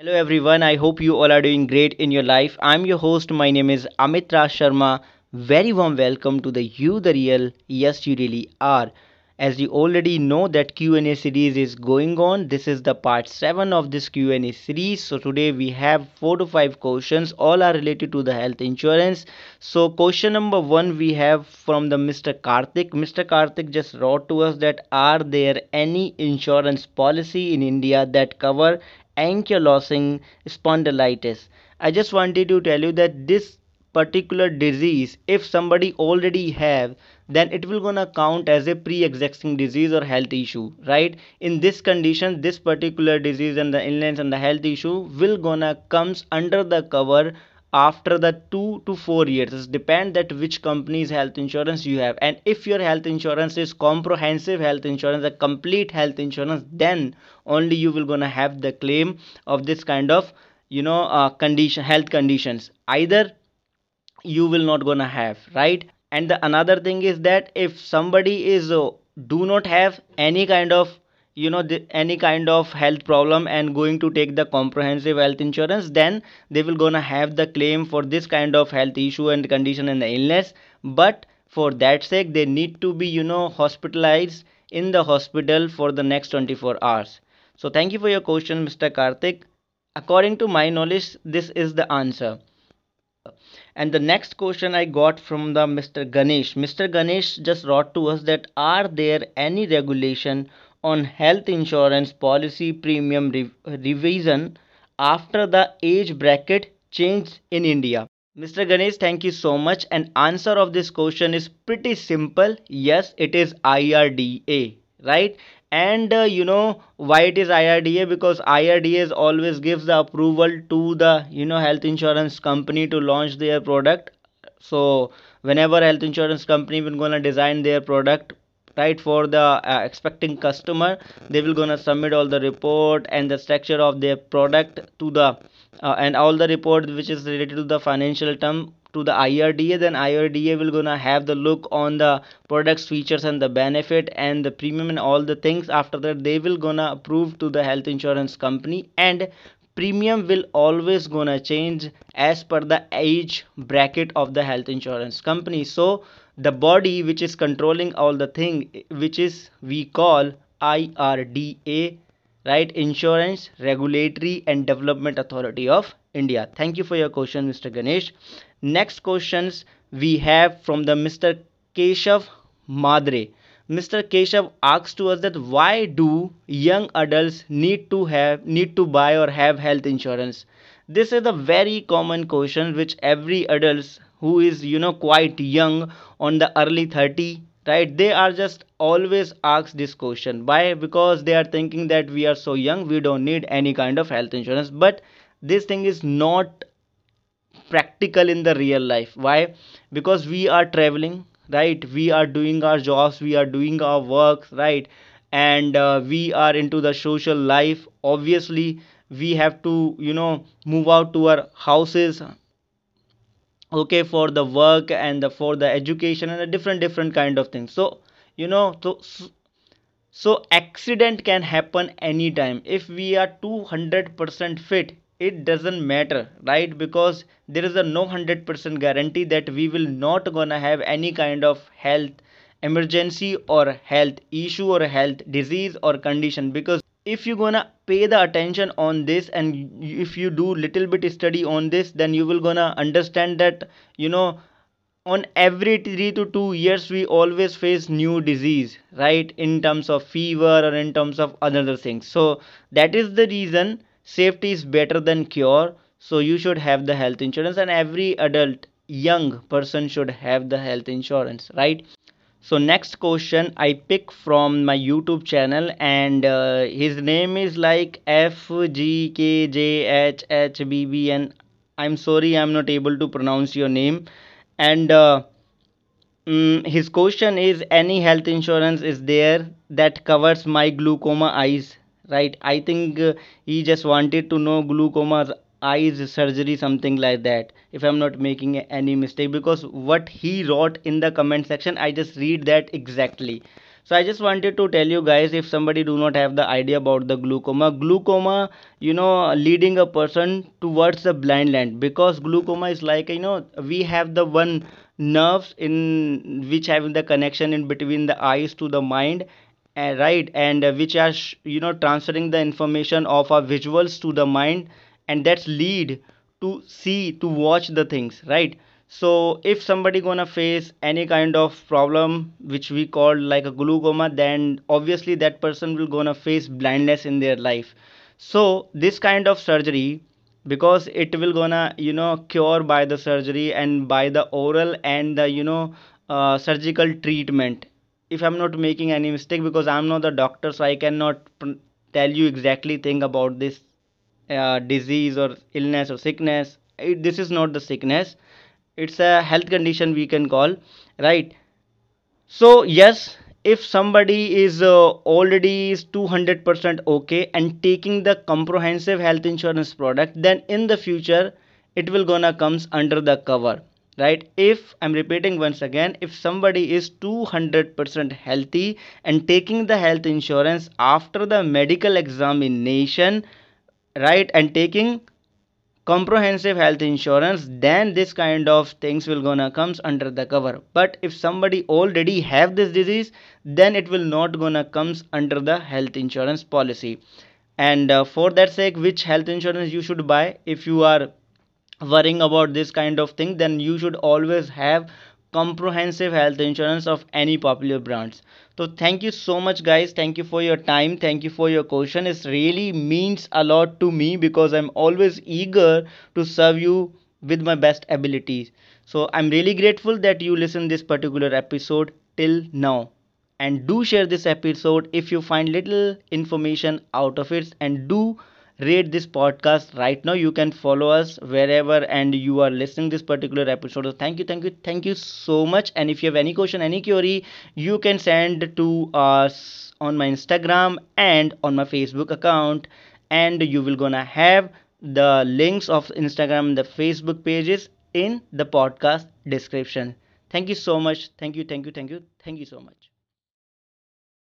Hello everyone, I hope you all are doing great in your life. I'm your host, my name is Amit Raj Sharma. Very warm welcome to the You the Real, Yes You Really Are. As you already know that Q&A series is going on, this is the part 7 of this Q&A series. So today we have 4 to 5 questions, all are related to the health insurance. So question number 1 we have from the Mr. Karthik. Mr. Karthik just wrote to us that are there any insurance policy in India that cover ankylosing spondylitis. I just wanted to tell you that this particular disease if somebody already have then it will gonna count as a pre-existing disease or health issue right? In this condition this particular disease and the illness and the health issue will gonna comes under the cover after the two to four years. It depends that which company's health insurance you have. And if your health insurance is comprehensive health insurance a complete health insurance then only you will gonna have the claim of this kind of you know uh, condition health conditions. Either you will not gonna have right? And the another thing is that if somebody is uh, do not have any kind of you know the, any kind of health problem and going to take the comprehensive health insurance then they will gonna have the claim for this kind of health issue and condition and the illness. But for that sake they need to be you know hospitalized in the hospital for the next 24 hours. So thank you for your question mr karthik. According to my knowledge this is the answer and the next question I got from the Mr. Ganesh. Mr. Ganesh just wrote to us that are there any regulation on health insurance policy premium re revision after the age bracket change in India? Mr. Ganesh, thank you so much. And answer of this question is pretty simple. Yes, it is IRDA, right? And uh, you know why it is IRDA because IRDA always gives the approval to the you know health insurance company to launch their product. So whenever health insurance company will gonna design their product right for the uh, expecting customer they will gonna submit all the report and the structure of their product to the uh, and all the report which is related to the financial term to the IRDA then IRDA will gonna have the look on the products features and the benefit and the premium and all the things. After that they will gonna approve to the health insurance company and premium will always gonna change as per the age bracket of the health insurance company. So the body which is controlling all the thing which is we call IRDA right? Insurance regulatory and development authority of india. Thank you for your question mr ganesh. Next questions we have from the mr keshav madre. Mr keshav asks to us that why do young adults need to have need to buy or have health insurance? This is a very common question which every adults who is you know quite young on the early 30 right they are just always ask this question. Why? Because they are thinking that we are so young we don't need any kind of health insurance. But this thing is not practical in the real life. Why? Because we are traveling right? We are doing our jobs we are doing our work right? And uh, we are into the social life. Obviously we have to you know move out to our houses okay for the work and the, for the education and a different different kind of things. So you know so so accident can happen anytime. If we are 200% fit it doesn't matter right? Because there is a no 100% guarantee that we will not gonna have any kind of health emergency or health issue or health disease or condition. Because if you're gonna pay the attention on this and if you do little bit study on this then you will gonna understand that you know on every 3 to 2 years we always face new disease right? In terms of fever or in terms of other things. So that is the reason safety is better than cure so you should have the health insurance and every adult young person should have the health insurance right? So next question i pick from my youtube channel and uh, his name is like fgkjhhbb i'm sorry i'm not able to pronounce your name. And uh, mm, his question is any health insurance is there that covers my glaucoma eyes right? I think uh, he just wanted to know glaucoma eyes surgery something like that if i'm not making any mistake because what he wrote in the comment section i just read that exactly. So i just wanted to tell you guys if somebody do not have the idea about the glaucoma glaucoma you know leading a person towards the blind land because glaucoma is like you know we have the one nerves in which having the connection in between the eyes to the mind uh, right and uh, which are you know transferring the information of our visuals to the mind and that's lead to see to watch the things right? So if somebody gonna face any kind of problem which we call like a glaucoma then obviously that person will gonna face blindness in their life. So this kind of surgery because it will gonna you know cure by the surgery and by the oral and the you know uh, surgical treatment if i'm not making any mistake because i'm not the doctor so i cannot tell you exactly thing about this uh, disease or illness or sickness. It, this is not the sickness. It's a health condition we can call right? So yes if somebody is uh, already is 200% okay and taking the comprehensive health insurance product then in the future it will gonna comes under the cover right? If i'm repeating once again if somebody is 200% healthy and taking the health insurance after the medical examination right and taking comprehensive health insurance then this kind of things will gonna comes under the cover. But if somebody already have this disease then it will not gonna comes under the health insurance policy. And uh, for that sake which health insurance you should buy? If you are worrying about this kind of thing then you should always have comprehensive health insurance of any popular brands. So thank you so much guys. Thank you for your time. Thank you for your question. It really means a lot to me because i'm always eager to serve you with my best abilities. So i'm really grateful that you listen this particular episode till now. And do share this episode if you find little information out of it. And do rate this podcast right now. You can follow us wherever and you are listening this particular episode. So thank you thank you thank you so much. And if you have any question any query you can send to us on my instagram and on my facebook account. And you will gonna have the links of instagram and the facebook pages in the podcast description. Thank you so much. Thank you thank you thank you. Thank you so much